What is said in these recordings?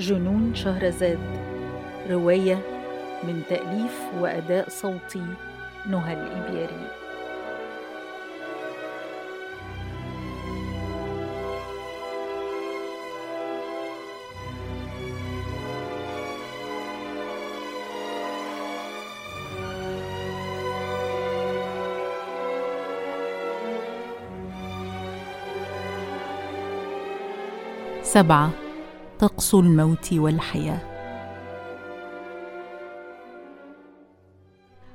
جنون شهرزاد رواية من تأليف وأداء صوتي نهى الإبياري. سبعة. طقس الموت والحياة.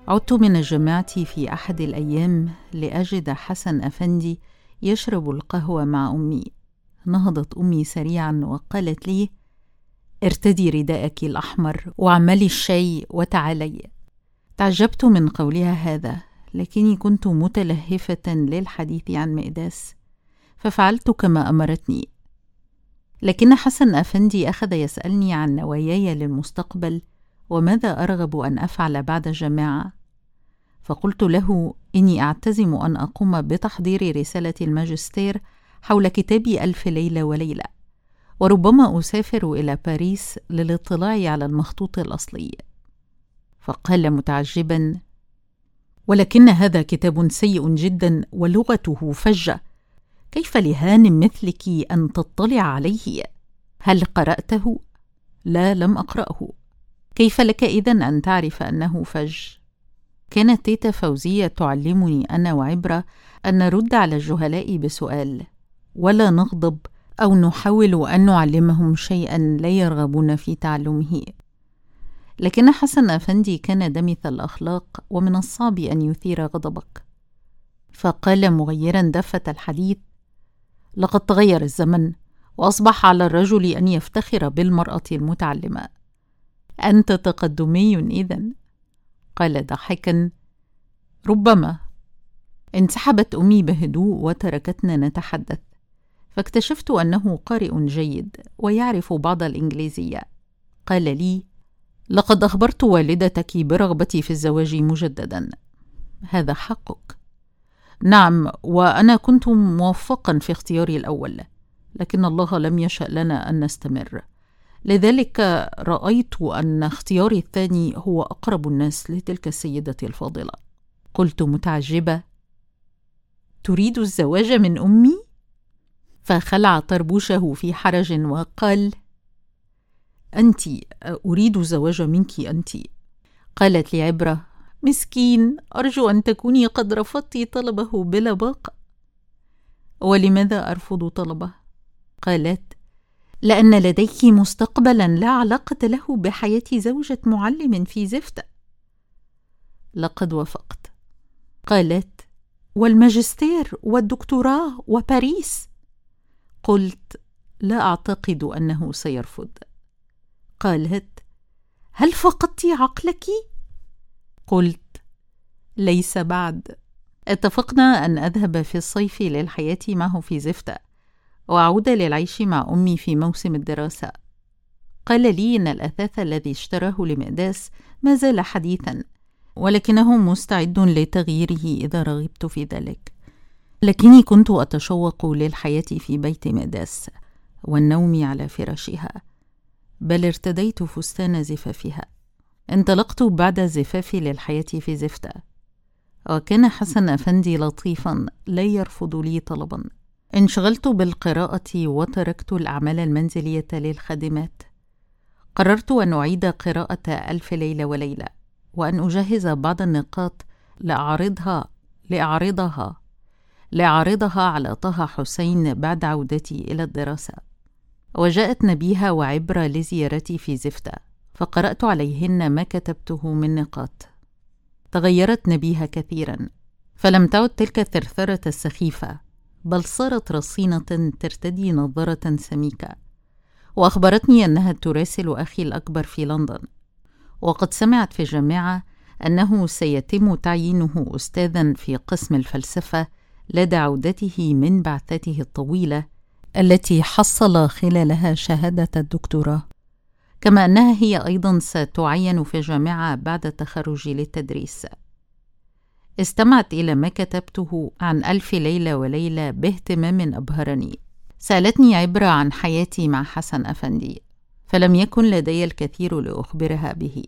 عدت من الجامعة في أحد الأيام لأجد حسن أفندي يشرب القهوة مع أمي. نهضت أمي سريعا وقالت لي ارتدي رداءك الأحمر واعملي الشاي وتعالي. تعجبت من قولها هذا لكني كنت متلهفة للحديث عن مئداس ففعلت كما أمرتني. لكن حسن أفندي أخذ يسألني عن نواياي للمستقبل وماذا أرغب أن أفعل بعد الجامعة فقلت له إني أعتزم أن أقوم بتحضير رسالة الماجستير حول كتاب ألف ليلة وليلة وربما أسافر إلى باريس للاطلاع على المخطوط الأصلي. فقال متعجبا ولكن هذا كتاب سيء جدا ولغته فجة كيف لهان مثلك أن تطلع عليه؟ هل قرأته؟ لا لم أقرأه. كيف لك اذا أن تعرف أنه فج؟ كانت تيتا فوزية تعلمني أنا وعبرة أن نرد على الجهلاء بسؤال ولا نغضب أو نحاول أن نعلمهم شيئا لا يرغبون في تعلمه. لكن حسن أفندي كان دمث الأخلاق ومن الصعب أن يثير غضبك. فقال مغيرا دفة الحديث لقد تغير الزمن وأصبح على الرجل أن يفتخر بالمرأة المتعلمة. أنت تقدمي اذا قال ضاحكا. ربما انسحبت أمي بهدوء وتركتنا نتحدث. فاكتشفت أنه قارئ جيد ويعرف بعض الإنجليزية. قال لي لقد أخبرت والدتك برغبتي في الزواج مجددا. هذا حقك. نعم وأنا كنت موفقا في اختياري الأول لكن الله لم يشأ لنا أن نستمر. لذلك رأيت أن اختياري الثاني هو أقرب الناس لتلك السيدة الفاضلة. قلت متعجبة تريد الزواج من أمي؟ فخلع طربوشه في حرج وقال انت أريد الزواج منك انت قالت لي عبرة مسكين أرجو أن تكوني قد رفضت طلبه بلا باق. ولماذا أرفض طلبه؟ قالت لأن لديك مستقبلا لا علاقة له بحياة زوجة معلم في زفت. لقد وافقت. قالت والماجستير والدكتوراه وباريس. قلت لا أعتقد أنه سيرفض. قالت هل فقدت عقلك؟ قلت ليس بعد. اتفقنا أن أذهب في الصيف للحياة معه في زفته وأعود للعيش مع أمي في موسم الدراسة. قال لي إن الأثاث الذي اشتراه لمقداس ما زال حديثا ولكنه مستعد لتغييره إذا رغبت في ذلك. لكني كنت أتشوق للحياة في بيت مقداس والنوم على فراشها بل ارتديت فستان زفافها. انطلقت بعد زفافي للحياة في زفتة وكان حسن أفندي لطيفا لا يرفض لي طلبا. انشغلت بالقراءة وتركت الأعمال المنزلية للخادمات قررت أن أعيد قراءة ألف ليلة وليلة وأن أجهز بعض النقاط لأعرضها لأعرضها لأعرضها على طه حسين بعد عودتي إلى الدراسة. وجاءت نبيها وعبرة لزيارتي في زفتة فقرأت عليهن ما كتبته من نقاط. تغيرت نبيها كثيرا فلم تعد تلك الثرثرة السخيفة بل صارت رصينة ترتدي نظاره سميكة. وأخبرتني أنها تراسل أخي الأكبر في لندن. وقد سمعت في الجامعة أنه سيتم تعيينه استاذا في قسم الفلسفة لدى عودته من بعثته الطويلة التي حصل خلالها شهادة الدكتوراه. كما أنها هي أيضا ستعين في الجامعة بعد التخرج للتدريس. استمعت إلى ما كتبته عن ألف ليلة وليلة باهتمام أبهرني. سألتني عبرة عن حياتي مع حسن أفندي فلم يكن لدي الكثير لأخبرها به.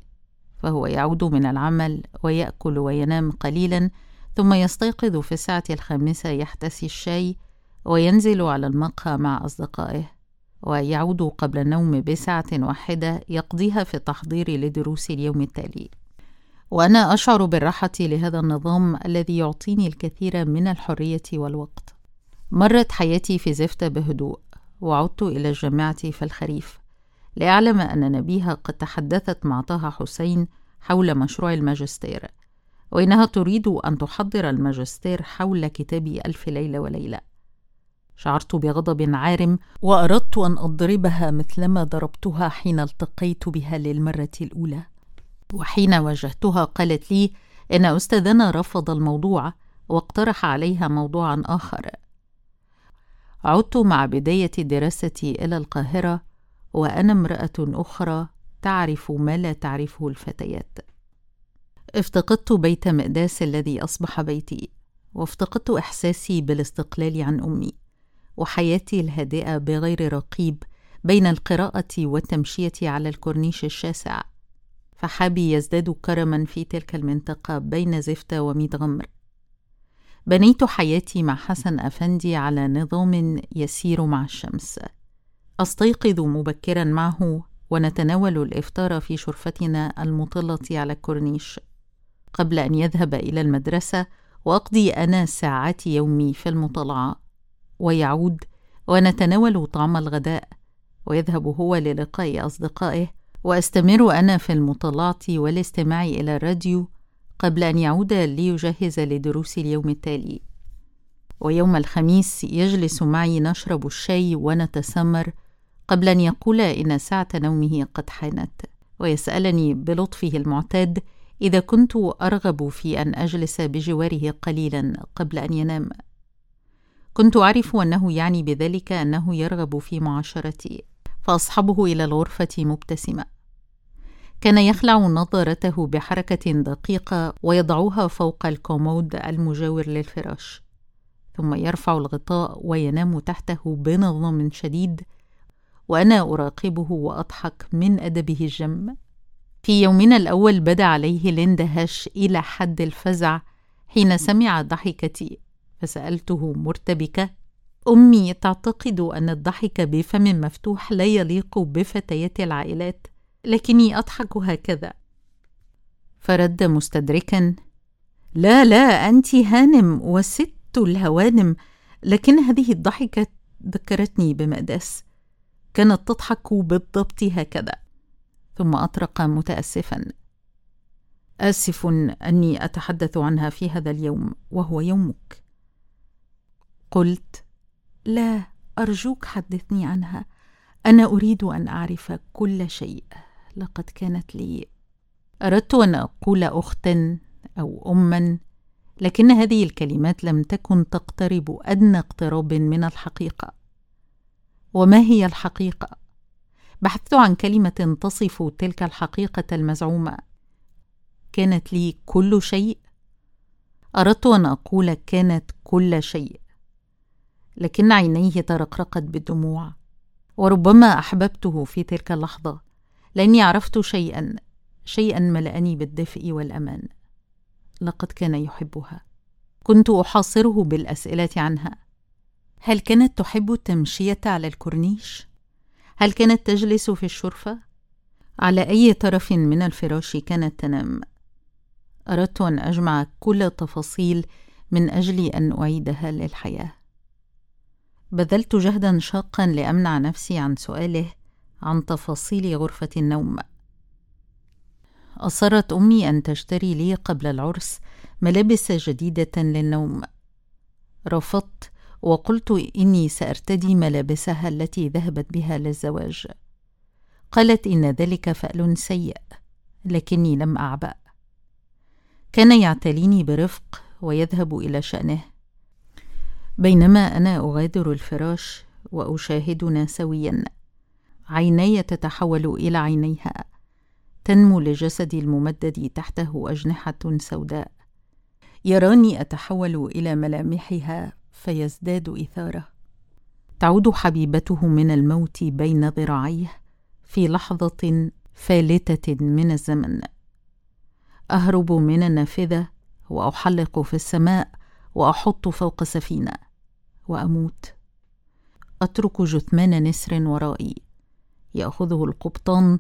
فهو يعود من العمل ويأكل وينام قليلا ثم يستيقظ في الساعة الخامسة يحتسي الشاي وينزل على المقهى مع أصدقائه. ويعود قبل النوم بساعة واحدة يقضيها في التحضير لدروس اليوم التالي. وأنا أشعر بالراحة لهذا النظام الذي يعطيني الكثير من الحرية والوقت. مرت حياتي في زفته بهدوء وعدت إلى الجامعة في الخريف. لأعلم أن نبيها قد تحدثت مع طه حسين حول مشروع الماجستير وإنها تريد أن تحضر الماجستير حول كتاب ألف ليلة وليلة. شعرت بغضب عارم وأردت أن أضربها مثلما ضربتها حين التقيت بها للمرة الأولى. وحين واجهتها قالت لي إن أستاذنا رفض الموضوع واقترح عليها موضوعا آخر. عدت مع بداية دراستي إلى القاهرة وأنا امرأة أخرى تعرف ما لا تعرفه الفتيات. افتقدت بيت مقداس الذي أصبح بيتي وافتقدت إحساسي بالاستقلال عن أمي. وحياتي الهادئة بغير رقيب بين القراءة والتمشية على الكورنيش الشاسع. فحابي يزداد كرما في تلك المنطقة بين زفته وميت غمر. بنيت حياتي مع حسن أفندي على نظام يسير مع الشمس. أستيقظ مبكرا معه ونتناول الإفطار في شرفتنا المطلة على الكورنيش. قبل أن يذهب إلى المدرسة وأقضي أنا ساعات يومي في المطالعه ويعود ونتناول طعام الغداء ويذهب هو للقاء أصدقائه. وأستمر أنا في المطالعة والاستماع إلى الراديو قبل أن يعود ليجهز لدروس اليوم التالي. ويوم الخميس يجلس معي نشرب الشاي ونتسمر قبل أن يقول إن ساعة نومه قد حانت. ويسألني بلطفه المعتاد إذا كنت أرغب في أن أجلس بجواره قليلا قبل أن ينام. كنت أعرف أنه يعني بذلك أنه يرغب في معاشرتي فأصحبه إلى الغرفة مبتسمة. كان يخلع نظارته بحركة دقيقة ويضعها فوق الكومود المجاور للفراش ثم يرفع الغطاء وينام تحته بنظام شديد وأنا أراقبه وأضحك من أدبه الجم. في يومنا الأول بدا عليه الاندهاش إلى حد الفزع حين سمع ضحكتي. فسألته مرتبكة أمي تعتقد أن الضحك بفم مفتوح لا يليق بفتيات العائلات لكني أضحك هكذا. فرد مستدركا لا لا أنت هانم وست الهوانم لكن هذه الضحكة ذكرتني بمأداس كانت تضحك بالضبط هكذا. ثم أطرق متاسفا آسف أني أتحدث عنها في هذا اليوم وهو يومك. قلت لا أرجوك حدثني عنها. أنا أريد أن أعرف كل شيء. لقد كانت لي أردت أن أقول أختا أو أما لكن هذه الكلمات لم تكن تقترب أدنى اقتراب من الحقيقة. وما هي الحقيقة؟ بحثت عن كلمة تصف تلك الحقيقة المزعومة. كانت لي كل شيء؟ أردت أن أقول كانت كل شيء. لكن عينيه ترقرقت بالدموع. وربما أحببته في تلك اللحظة لأني عرفت شيئا شيئا ملأني بالدفء والأمان. لقد كان يحبها. كنت أحاصره بالأسئلة عنها. هل كانت تحب التمشية على الكورنيش؟ هل كانت تجلس في الشرفة؟ على أي طرف من الفراش كانت تنام؟ أردت أن أجمع كل التفاصيل من أجل أن أعيدها للحياة. بذلت جهدا شاقا لأمنع نفسي عن سؤاله عن تفاصيل غرفة النوم. أصرت أمي أن تشتري لي قبل العرس ملابس جديدة للنوم. رفضت وقلت إني سأرتدي ملابسها التي ذهبت بها للزواج. قالت إن ذلك فأل سيء لكني لم أعبأ. كان يعتليني برفق ويذهب إلى شأنه. بينما أنا أغادر الفراش وأشاهدنا سويا. عيناي تتحول إلى عينيها. تنمو لجسدي الممدد تحته أجنحة سوداء. يراني أتحول إلى ملامحها فيزداد إثاره. تعود حبيبته من الموت بين ذراعيه في لحظة فالتة من الزمن. أهرب من النافذة وأحلق في السماء وأحط فوق سفينة. وأموت. أترك جثمان نسر ورائي. يأخذه القبطان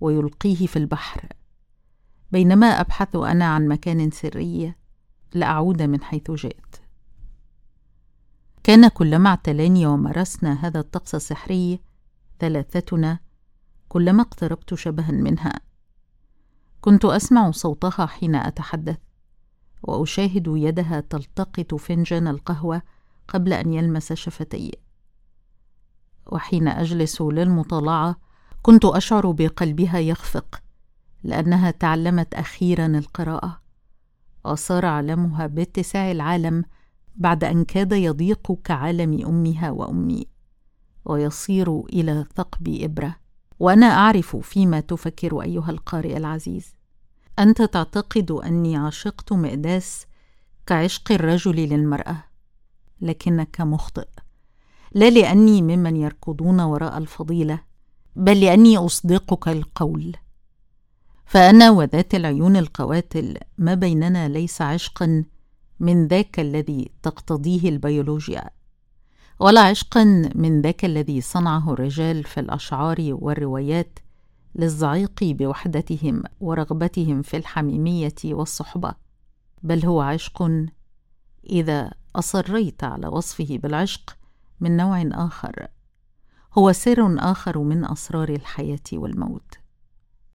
ويلقيه في البحر. بينما أبحث أنا عن مكان سري لأعود من حيث جئت. كان كلما اعتلاني ومارسنا هذا الطقس السحري ثلاثتنا كلما اقتربت شبها منها. كنت أسمع صوتها حين أتحدث وأشاهد يدها تلتقط فنجان القهوة قبل أن يلمس شفتي. وحين أجلس للمطالعة كنت أشعر بقلبها يخفق لأنها تعلمت أخيرا القراءة. وصار علمها باتساع العالم بعد أن كاد يضيق كعالم أمها وأمي ويصير إلى ثقب إبرة. وأنا أعرف فيما تفكر أيها القارئ العزيز. أنت تعتقد أني عشقت مئداس كعشق الرجل للمرأة. لكنك مخطئ. لا لأني ممن يركضون وراء الفضيلة بل لأني أصدقك القول. فأنا وذات العيون القواتل ما بيننا ليس عشقا من ذاك الذي تقتضيه البيولوجيا ولا عشقا من ذاك الذي صنعه الرجال في الأشعار والروايات للزعيق بوحدتهم ورغبتهم في الحميمية والصحبة. بل هو عشق إذا أصريت على وصفه بالعشق من نوع آخر. هو سر آخر من أسرار الحياة والموت.